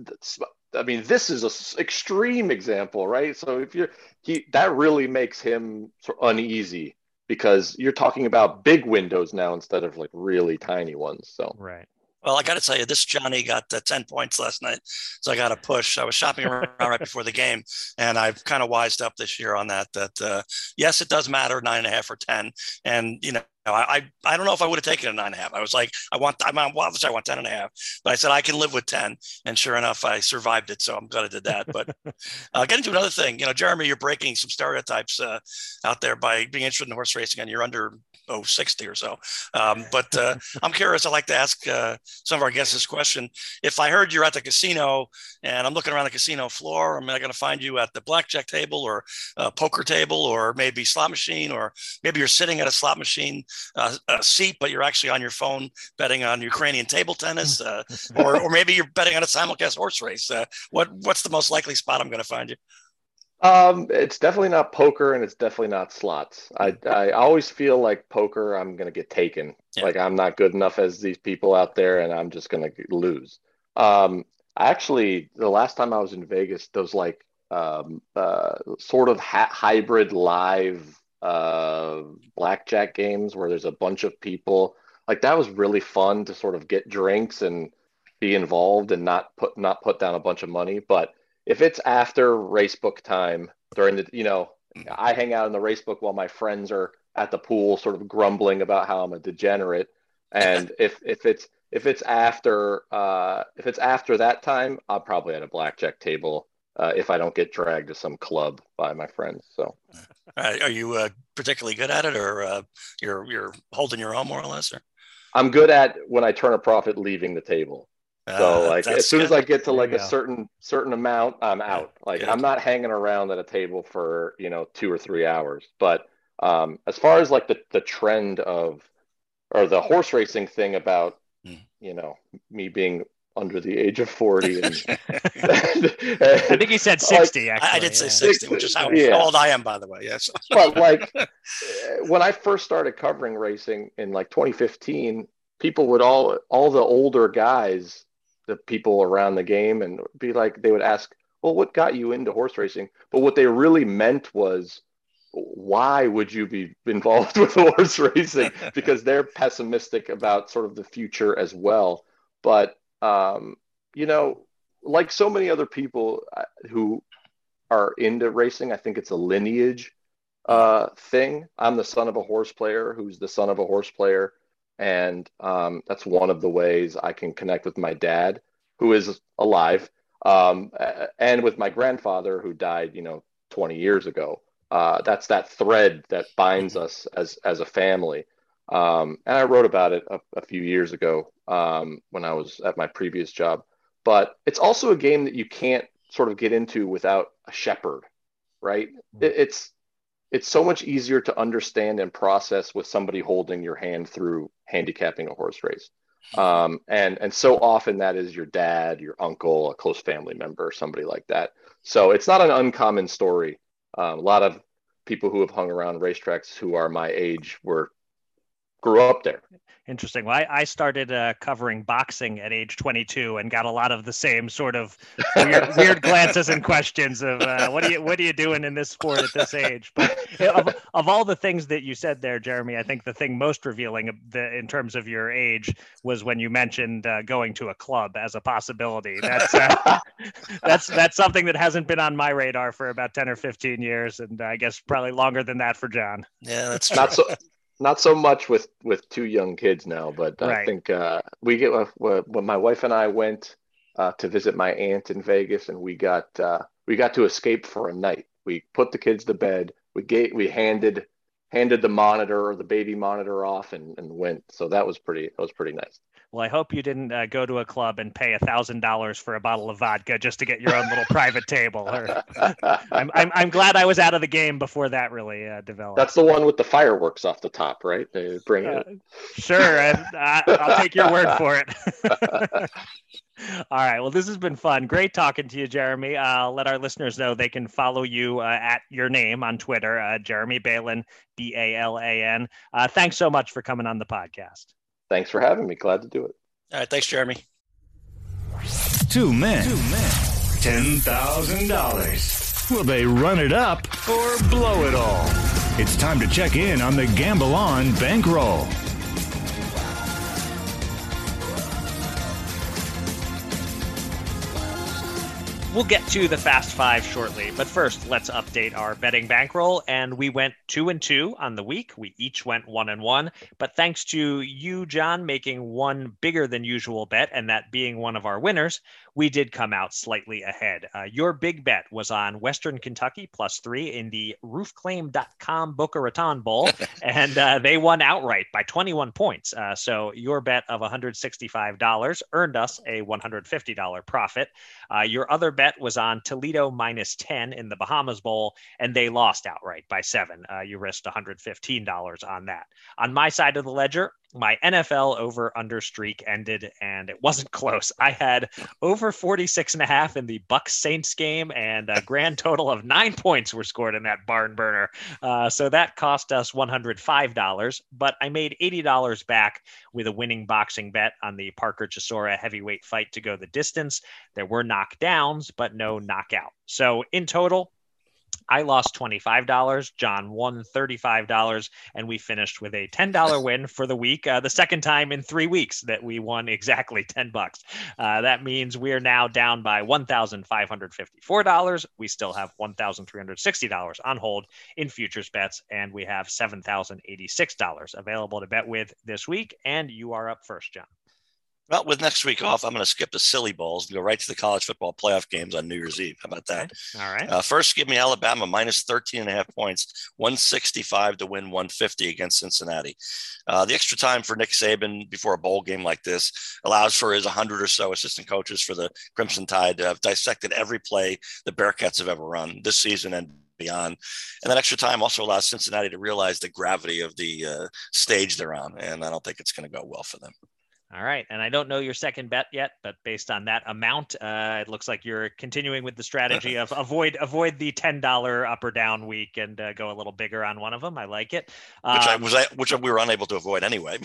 I mean, this is a extreme example, right? So if you're he that really makes him uneasy because you're talking about big windows now instead of like really tiny ones. So right. Well, I got to tell you, this Johnny got uh, 10 points last night. So I got a push. I was shopping around right before the game, and I've kind of wised up this year on that. That, uh, yes, it does matter nine and a half or 10. And, you know, I, I don't know if I would have taken a nine and a half. I was like, I want, I'm well, obviously I want 10 and a half, but I said, I can live with 10. And sure enough, I survived it. So I'm glad I did that. But uh, getting to another thing, you know, Jeremy, you're breaking some stereotypes uh, out there by being interested in horse racing and you're under oh, 60 or so. Um, but uh, I'm curious. I'd like to ask uh, some of our guests this question. If I heard you're at the casino and I'm looking around the casino floor, am I going to find you at the blackjack table or poker table or maybe slot machine or maybe you're sitting at a slot machine uh, a seat, but you're actually on your phone betting on Ukrainian table tennis, uh, or, or maybe you're betting on a simulcast horse race. Uh, what What's the most likely spot I'm going to find you? Um, it's definitely not poker, and it's definitely not slots. I I always feel like poker, I'm gonna get taken. Yeah. Like I'm not good enough as these people out there, and I'm just gonna lose. Um, actually, the last time I was in Vegas, those like um, uh, sort of ha- hybrid live uh, blackjack games where there's a bunch of people, like that was really fun to sort of get drinks and be involved and not put not put down a bunch of money. But if it's after race book time during the, you know, I hang out in the race book while my friends are at the pool, sort of grumbling about how I'm a degenerate. And if if it's if it's after uh, if it's after that time, I'm probably at a blackjack table uh, if I don't get dragged to some club by my friends. So, uh, are you uh, particularly good at it, or uh, you're you're holding your own more or less? Or? I'm good at when I turn a profit leaving the table. So uh, like as soon good. as I get to like a certain certain amount, I'm out. Like good. I'm not hanging around at a table for you know two or three hours. But um, as far as like the the trend of or the horse racing thing about mm. you know me being under the age of 40 and, i think he said 60 like, actually i did say 60 which is how, yeah. old i am by the way yes but like uh, when i first started covering racing in like 2015 people would all all the older guys the people around the game and be like they would ask well, what got you into horse racing? But what they really meant was, why would you be involved with horse racing? Because they're pessimistic about sort of the future as well. But, um, you know, like so many other people uh, who are into racing, I think it's a lineage uh, thing. I'm the son of a horse player who's the son of a horse player. And um, that's one of the ways I can connect with my dad, who is alive, um, and with my grandfather, who died, you know, 20 years ago. Uh, that's that thread that binds mm-hmm. us as as a family. Um, and I wrote about it a, a few years ago um, when I was at my previous job. But it's also a game that you can't sort of get into without a shepherd, right? Mm-hmm. It, it's it's so much easier to understand and process with somebody holding your hand through handicapping a horse race. Um, and and so often that is your dad, your uncle, a close family member, somebody like that. So it's not an uncommon story. Um, a lot of people who have hung around racetracks who are my age were grew up there. Interesting. Well, I, I started uh, covering boxing at age 22 and got a lot of the same sort of weird, weird glances and questions of uh, what are you what are you doing in this sport at this age? But of, of all the things that you said there, Jeremy, I think the thing most revealing the, in terms of your age was when you mentioned uh, going to a club as a possibility. That's uh, that's that's something that hasn't been on my radar for about 10 or 15 years, and I guess probably longer than that for John. Yeah, that's true. not so not so much with with two young kids now, but right. I think uh, we get uh, when my wife and I went uh, to visit my aunt in Vegas, and we got uh, we got to escape for a night. We put the kids to bed. We gave we handed handed the monitor or the baby monitor off and, and went. So that was pretty that was pretty nice. Well, I hope you didn't uh, go to a club and pay a thousand dollars for a bottle of vodka just to get your own little private table. Or, I'm, I'm, I'm glad I was out of the game before that really uh, developed. That's the one with the fireworks off the top, right? They bring uh, it. Sure, I, I'll take your word for it. All right. Well, this has been fun. Great talking to you, Jeremy. Uh, let our listeners know they can follow you uh, at your name on Twitter, uh, Jeremy Balan, B A L A N. Uh, thanks so much for coming on the podcast. Thanks for having me. Glad to do it. All right. Thanks, Jeremy. Two men. Two men. $10,000. Will they run it up or blow it all? It's time to check in on the Gamble On bankroll. We'll get to the Fast Five shortly, but first, let's update our betting bankroll. And we went two and two on the week. We each went one and one. But thanks to you, John, making one bigger than usual bet, and that being one of our winners, we did come out slightly ahead. Uh, your big bet was on Western Kentucky plus three in the roofclaim.com Boca Raton Bowl, and uh, they won outright by 21 points. Uh, so your bet of $165 earned us a $150 profit. Uh, your other bet was on Toledo minus 10 in the Bahamas Bowl, and they lost outright by seven. Uh, you risked $115 on that. On my side of the ledger, my NFL over under streak ended and it wasn't close. I had over 46 and a half in the Bucs Saints game and a grand total of nine points were scored in that barn burner. Uh, so that cost us $105, but I made $80 back with a winning boxing bet on the Parker Chisora heavyweight fight to go the distance. There were knockdowns, but no knockout. So in total, I lost $25. John won $35. And we finished with a $10 win for the week. Uh, the second time in three weeks that we won exactly 10 bucks. Uh, that means we are now down by $1,554. We still have $1,360 on hold in futures bets. And we have $7,086 available to bet with this week. And you are up first, John. Well, with next week off, I'm going to skip the silly balls and go right to the college football playoff games on New Year's Eve. How about that? All right. Uh, first, give me Alabama minus 13 and a half points, 165 to win 150 against Cincinnati. Uh, the extra time for Nick Saban before a bowl game like this allows for his 100 or so assistant coaches for the Crimson Tide to have dissected every play the Bearcats have ever run this season and beyond. And that extra time also allows Cincinnati to realize the gravity of the uh, stage they're on. And I don't think it's going to go well for them. All right. And I don't know your second bet yet, but based on that amount, uh, it looks like you're continuing with the strategy of avoid avoid the ten dollar up or down week and uh, go a little bigger on one of them. I like it. Um, which I um, was which we were unable to avoid anyway.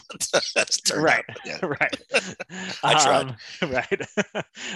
right. Yeah. Right. I tried. Um, right.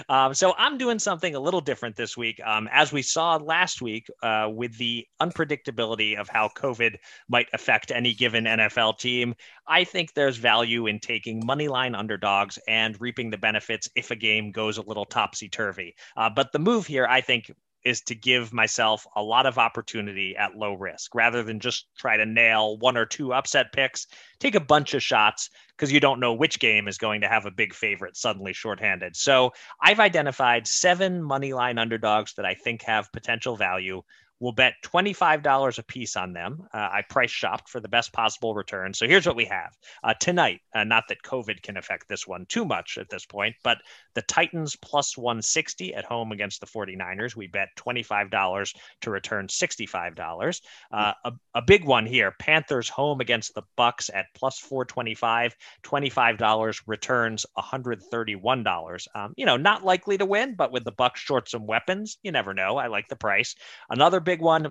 um, so I'm doing something a little different this week. Um, as we saw last week uh, with the unpredictability of how COVID might affect any given NFL team, I think there's value in taking money line underdogs and reaping the benefits if a game goes a little topsy turvy. Uh, but the move here, I think, is to give myself a lot of opportunity at low risk rather than just try to nail one or two upset picks. Take a bunch of shots because you don't know which game is going to have a big favorite suddenly shorthanded. So I've identified seven money line underdogs that I think have potential value. We'll bet $25 a piece on them. Uh, I price shopped for the best possible return. So here's what we have uh, tonight. Uh, not that COVID can affect this one too much at this point, but the Titans plus 160 at home against the 49ers. We bet $25 to return $65. Uh, a, a big one here Panthers home against the Bucs at plus 425. $25 returns $131. Um, you know, not likely to win, but with the Bucs short some weapons, you never know. I like the price. Another big one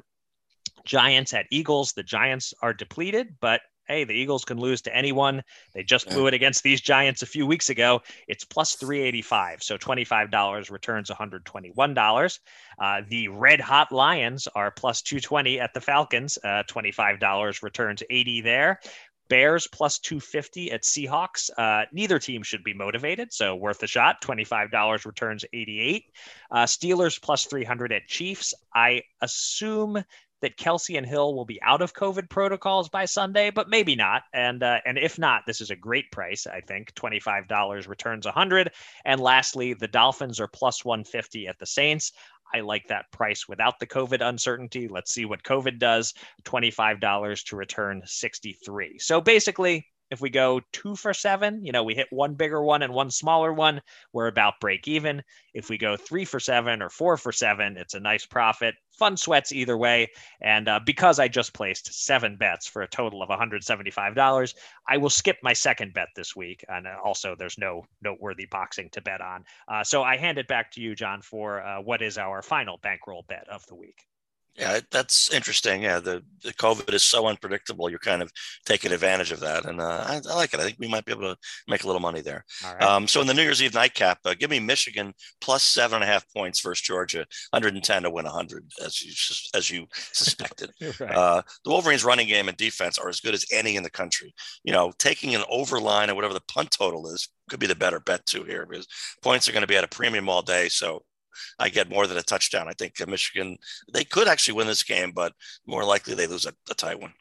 Giants at Eagles. The Giants are depleted, but hey, the Eagles can lose to anyone. They just blew it against these Giants a few weeks ago. It's plus 385. So $25 returns $121. Uh, the Red Hot Lions are plus 220 at the Falcons. Uh, $25 returns 80 there. Bears plus 250 at Seahawks. Uh, neither team should be motivated, so worth a shot. $25 returns 88. Uh, Steelers plus 300 at Chiefs. I assume that Kelce and Hill will be out of COVID protocols by Sunday, but maybe not. And uh, and if not, this is a great price. I think twenty five dollars returns a hundred. And lastly, the Dolphins are plus one fifty at the Saints. I like that price without the COVID uncertainty. Let's see what COVID does. $25 to return 63. So basically, if we go two for seven, you know, we hit one bigger one and one smaller one, we're about break even. If we go three for seven or four for seven, it's a nice profit. Fun sweats either way. And uh, because I just placed seven bets for a total of $175, I will skip my second bet this week. And uh, also, there's no noteworthy boxing to bet on. Uh, so I hand it back to you, John, for uh, what is our final bankroll bet of the week. Yeah, that's interesting. Yeah, the, the COVID is so unpredictable. You're kind of taking advantage of that, and uh, I, I, like it. I think we might be able to make a little money there. Right. Um, so in the New Year's Eve nightcap, uh, give me Michigan plus seven and a half points versus Georgia, 110 to win 100, as you as you suspected. right. uh, the Wolverines' running game and defense are as good as any in the country. You know, taking an overline or whatever the punt total is could be the better bet too here because points are going to be at a premium all day. So I get more than a touchdown. I think Michigan, they could actually win this game, but more likely they lose a, a tight one.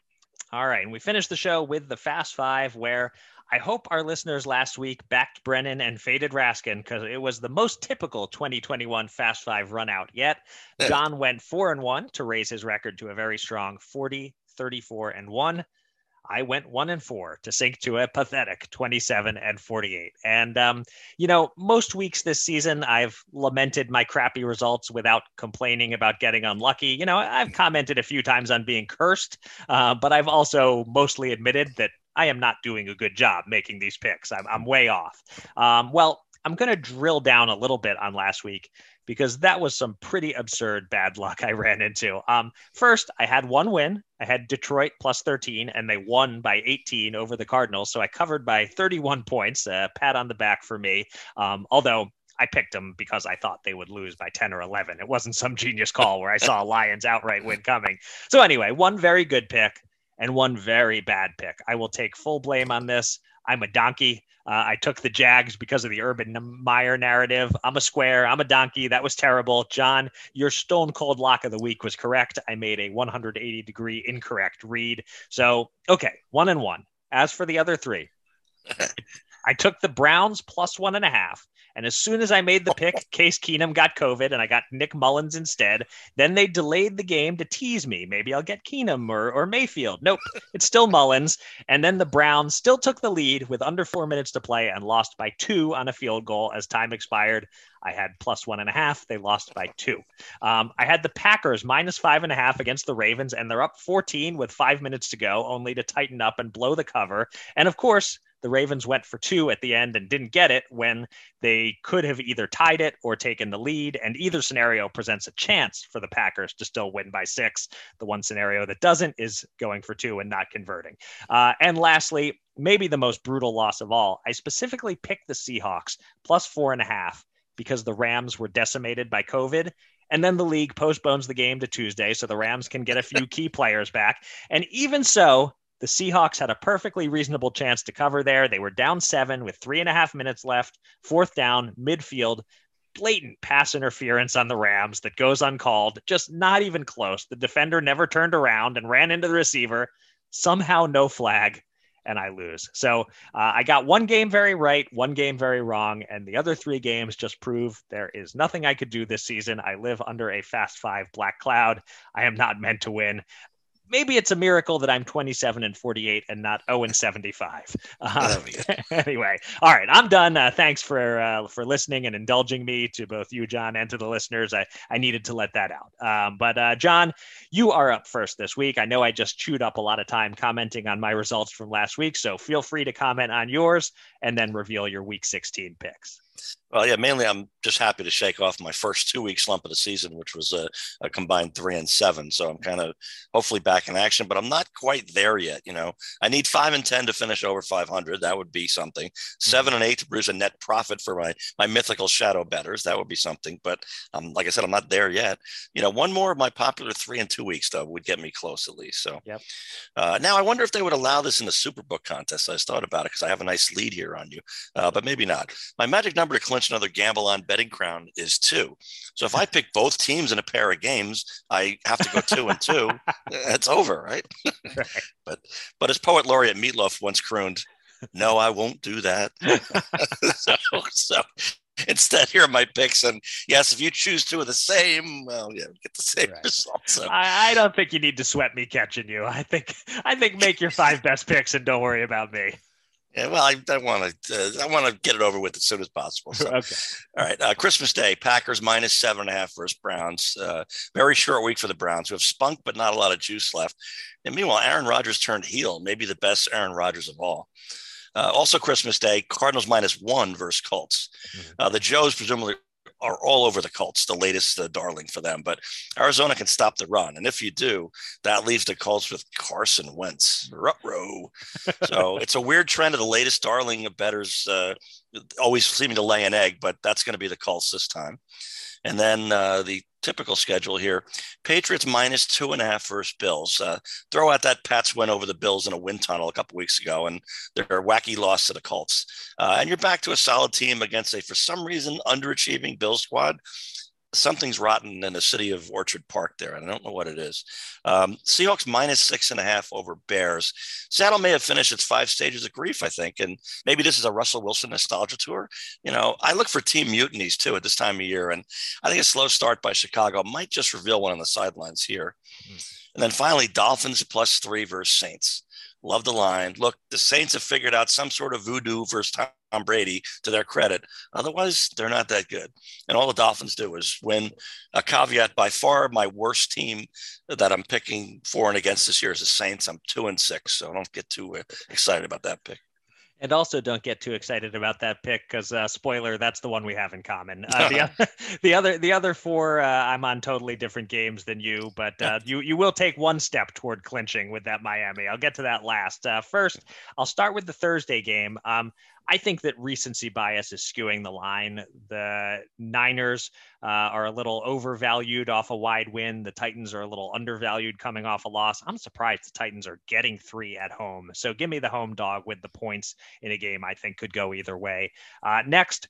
All right. And we finished the show with the Fast Five, where I hope our listeners last week backed Brennan and faded Raskin because it was the most typical 2021 Fast Five run out yet. John went four and one to raise his record to a very strong 40, 34 and one. I went one and four to sink to a pathetic 27 and 48. And, um, you know, most weeks this season, I've lamented my crappy results without complaining about getting unlucky. You know, I've commented a few times on being cursed, uh, but I've also mostly admitted that I am not doing a good job making these picks. I'm, I'm way off. Um, well, I'm going to drill down a little bit on last week because that was some pretty absurd bad luck I ran into. Um, first, I had one win. I had Detroit plus 13, and they won by 18 over the Cardinals. So I covered by 31 points. A pat on the back for me. Um, although I picked them because I thought they would lose by 10 or 11. It wasn't some genius call where I saw a Lions outright win coming. So, anyway, one very good pick and one very bad pick. I will take full blame on this. I'm a donkey. Uh, I took the Jags because of the Urban Meyer narrative. I'm a square. I'm a donkey. That was terrible. John, your stone cold lock of the week was correct. I made a 180 degree incorrect read. So, okay, one and one. As for the other three, I took the Browns plus one and a half. And as soon as I made the pick, Case Keenum got COVID and I got Nick Mullens instead. Then they delayed the game to tease me. Maybe I'll get Keenum or, or Mayfield. Nope, it's still Mullens. And then the Browns still took the lead with under four minutes to play and lost by two on a field goal as time expired. I had plus one and a half. They lost by two. Um, I had the Packers minus five and a half against the Ravens, and they're up 14 with five minutes to go, only to tighten up and blow the cover. And of course, the Ravens went for two at the end and didn't get it when they could have either tied it or taken the lead. And either scenario presents a chance for the Packers to still win by six. The one scenario that doesn't is going for two and not converting. Uh, and lastly, maybe the most brutal loss of all, I specifically picked the Seahawks plus four and a half because the Rams were decimated by COVID. And then the league postpones the game to Tuesday so the Rams can get a few key players back. And even so, the Seahawks had a perfectly reasonable chance to cover there. They were down seven with three and a half minutes left, fourth down, midfield. Blatant pass interference on the Rams that goes uncalled, just not even close. The defender never turned around and ran into the receiver. Somehow, no flag and I lose. So uh, I got one game very right, one game very wrong, and the other three games just prove there is nothing I could do this season. I live under a fast five black cloud. I am not meant to win maybe it's a miracle that I'm 27 and 48 and not 0 and 75. Uh, anyway, all right, I'm done. Uh, thanks for uh, for listening and indulging me to both you, John, and to the listeners. I, I needed to let that out. Um, but uh, John, you are up first this week. I know I just chewed up a lot of time commenting on my results from last week, so feel free to comment on yours and then reveal your Week 16 picks. Well, yeah, mainly I'm just happy to shake off my first two week slump of the season, which was a, a combined three and seven. So I'm kind of hopefully back in action, but I'm not quite there yet. You know, I need five and 10 to finish over 500. That would be something. Seven and eight to produce a net profit for my, my mythical shadow bettors. That would be something. But um, like I said, I'm not there yet. You know, one more of my popular three and two weeks, though, would get me close at least. So yep. uh, now I wonder if they would allow this in the Superbook contest. I just thought about it because I have a nice lead here on you, uh, but maybe not. My magic number to clinch another gamble on betting crown is two. So if I pick both teams in a pair of games, I have to go two and two. That's over, right? right? But but as poet laureate Meatloaf once crooned, "No, I won't do that." so, so instead here are my picks and yes if you choose two of the same well yeah get the same right. result so I, I, don't think you need to sweat me catching you i think i think make your five best picks and don't worry about me yeah, well, I, I want to uh, I want to get it over with as soon as possible. So. okay. All right. Uh, Christmas Day, Packers minus seven and a half versus Browns. Uh, very short week for the Browns, who have spunk but not a lot of juice left. And meanwhile, Aaron Rodgers turned heel, maybe the best Aaron Rodgers of all. Uh, also, Christmas Day, Cardinals minus one versus Colts. Mm-hmm. Uh, the Joes presumably are all over the Colts, the latest uh, darling for them. But Arizona can stop the run, and if you do, that leaves the Colts with Carson Wentz. Ruh-roh. so it's a weird trend of the latest darling of bettors uh, always seeming to lay an egg, but that's going to be the Colts this time. And then uh, the typical schedule here Patriots minus two and a half versus Bills. Uh, throw out that Pats went over the Bills in a wind tunnel a couple weeks ago, and their wacky loss to the Colts. Uh, and you're back to a solid team against a, for some reason, underachieving Bills squad something's rotten in the city of Orchard Park there. And I don't know what it is. Um, Seahawks minus six and a half over Bears. Seattle may have finished its five stages of grief, I think. And maybe this is a Russell Wilson nostalgia tour. You know, I look for team mutinies too at this time of year. And I think a slow start by Chicago might just reveal one on the sidelines here. Mm. And then finally, Dolphins plus three versus Saints. Love the line. Look, the Saints have figured out some sort of voodoo versus Tom Brady to their credit. Otherwise, they're not that good. And all the Dolphins do is win. A caveat by far, my worst team that I'm picking for and against this year is the Saints. I'm two and six, so don't get too uh, excited about that pick. And also, don't get too excited about that pick because, uh, spoiler, that's the one we have in common. Uh, the, other, the other, the other four, uh, I'm on totally different games than you, but uh, you you will take one step toward clinching with that Miami. I'll get to that last. Uh, first, I'll start with the Thursday game. Um, I think that recency bias is skewing the line. The Niners uh, are a little overvalued off a wide win. The Titans are a little undervalued coming off a loss. I'm surprised the Titans are getting three at home. So give me the home dog with the points in a game I think could go either way. Uh, next,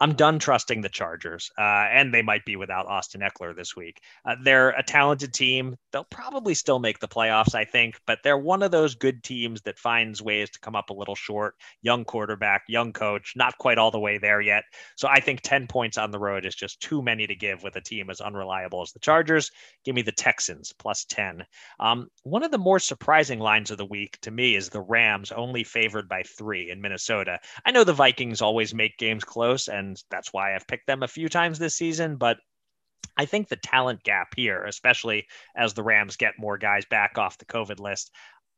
I'm done trusting the Chargers, uh, and they might be without Austin Ekeler this week. Uh, they're a talented team. They'll probably still make the playoffs, I think, but they're one of those good teams that finds ways to come up a little short. Young quarterback, young coach, not quite all the way there yet. So I think 10 points on the road is just too many to give with a team as unreliable as the Chargers. Give me the Texans plus 10. Um, one of the more surprising lines of the week to me is the Rams only favored by three in Minnesota. I know the Vikings always make games close and and that's why I've picked them a few times this season. But I think the talent gap here, especially as the Rams get more guys back off the COVID list,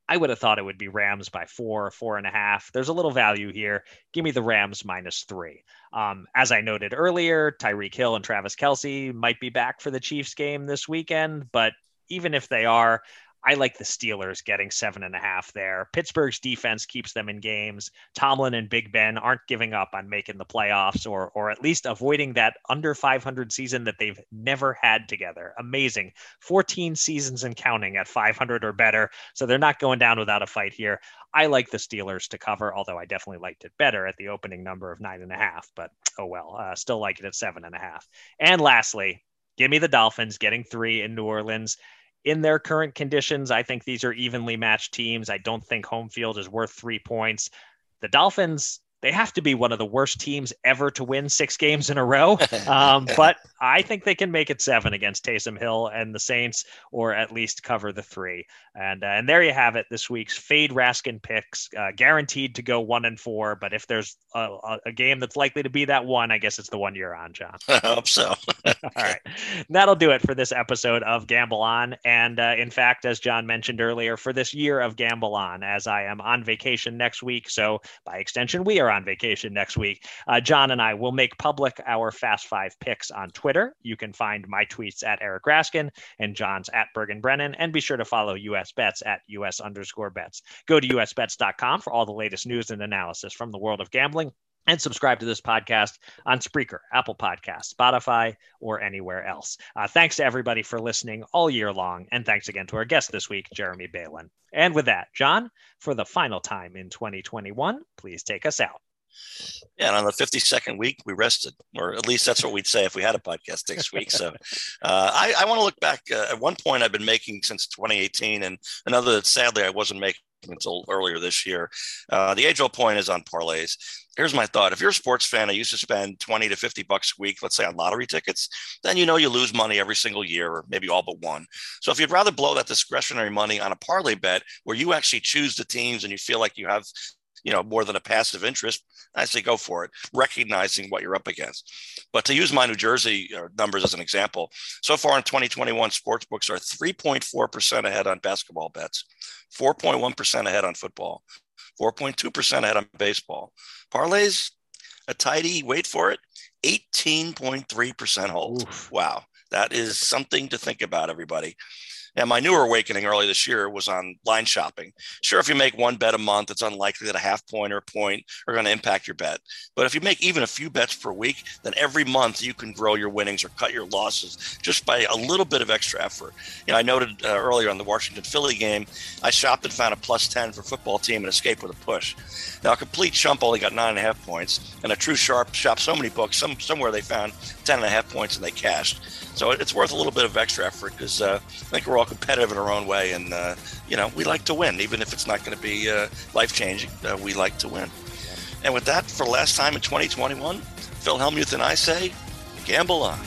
I would have thought it would be Rams by four, four and a half. There's a little value here. Give me the Rams minus three. Um, as I noted earlier, Tyreek Hill and Travis Kelce might be back for the Chiefs game this weekend, but even if they are, I like the Steelers getting seven and a half there. Pittsburgh's defense keeps them in games. Tomlin and Big Ben aren't giving up on making the playoffs or or at least avoiding that under 500 season that they've never had together. Amazing. 14 seasons and counting at 500 or better. So they're not going down without a fight here. I like the Steelers to cover, although I definitely liked it better at the opening number of nine and a half. But oh well, uh, still like it at seven and a half. And lastly, give me the Dolphins getting three in New Orleans in their current conditions, I think these are evenly matched teams. I don't think home field is worth three points. The Dolphins, they have to be one of the worst teams ever to win six games in a row. Um, but I think they can make it seven against Taysom Hill and the Saints, or at least cover the three. And uh, and there you have it. This week's fade Raskin picks, uh, guaranteed to go one and four. But if there's a, a, game that's likely to be that one, I guess it's the one you're on, John. I hope so. All right, that'll do it for this episode of Gamble On. And uh, in fact, as John mentioned earlier, for this year of Gamble On, as I am on vacation next week, so by extension, we are on vacation next week. Uh, John and I will make public our Fast Five picks on Twitter. You can find my tweets at Eric Raskin and John's at Bergen Brennan, and be sure to follow US Bets at US underscore bets. Go to usbets.com for all the latest news and analysis from the world of gambling and subscribe to this podcast on Spreaker, Apple Podcasts, Spotify, or anywhere else. Uh, thanks to everybody for listening all year long. And thanks again to our guest this week, Jeremy Balan. And with that, John, for the final time in 2021, please take us out. Yeah, and on the 52nd week, we rested, or at least that's what we'd say if we had a podcast next week. So uh, I, I want to look back uh, at one point I've been making since 2018, and another that sadly I wasn't making until earlier this year. Uh, the age old point is on parlays. Here's my thought. If you're a sports fan I used to spend 20 to 50 bucks a week, let's say on lottery tickets, then you know you lose money every single year, or maybe all but one. So if you'd rather blow that discretionary money on a parlay bet where you actually choose the teams and you feel like you have you know more than a passive interest i say go for it recognizing what you're up against. But to use my new jersey uh, numbers as an example so far in 2021 sports books are 3.4% ahead on basketball bets 4.1% ahead on football 4.2% ahead on baseball. Parlays a tidy wait for it 18.3% hold Oof. wow that is something to think about everybody and my newer awakening early this year was on line shopping. Sure, if you make one bet a month, it's unlikely that a half point or a point are going to impact your bet. But if you make even a few bets per week, then every month you can grow your winnings or cut your losses just by a little bit of extra effort. You know, I noted uh, earlier on the Washington Philly game, I shopped and found a plus 10 for football team and escaped with a push. Now, a complete chump only got nine and a half points, and a true sharp shopped so many books, some, somewhere they found 10 and a half points and they cashed. So it's worth a little bit of extra effort because uh, I think we're all competitive in our own way, and uh, you know we like to win, even if it's not going to be uh, life changing. Uh, we like to win. And with that, for the last time in 2021, Phil Hellmuth and I say, gamble on.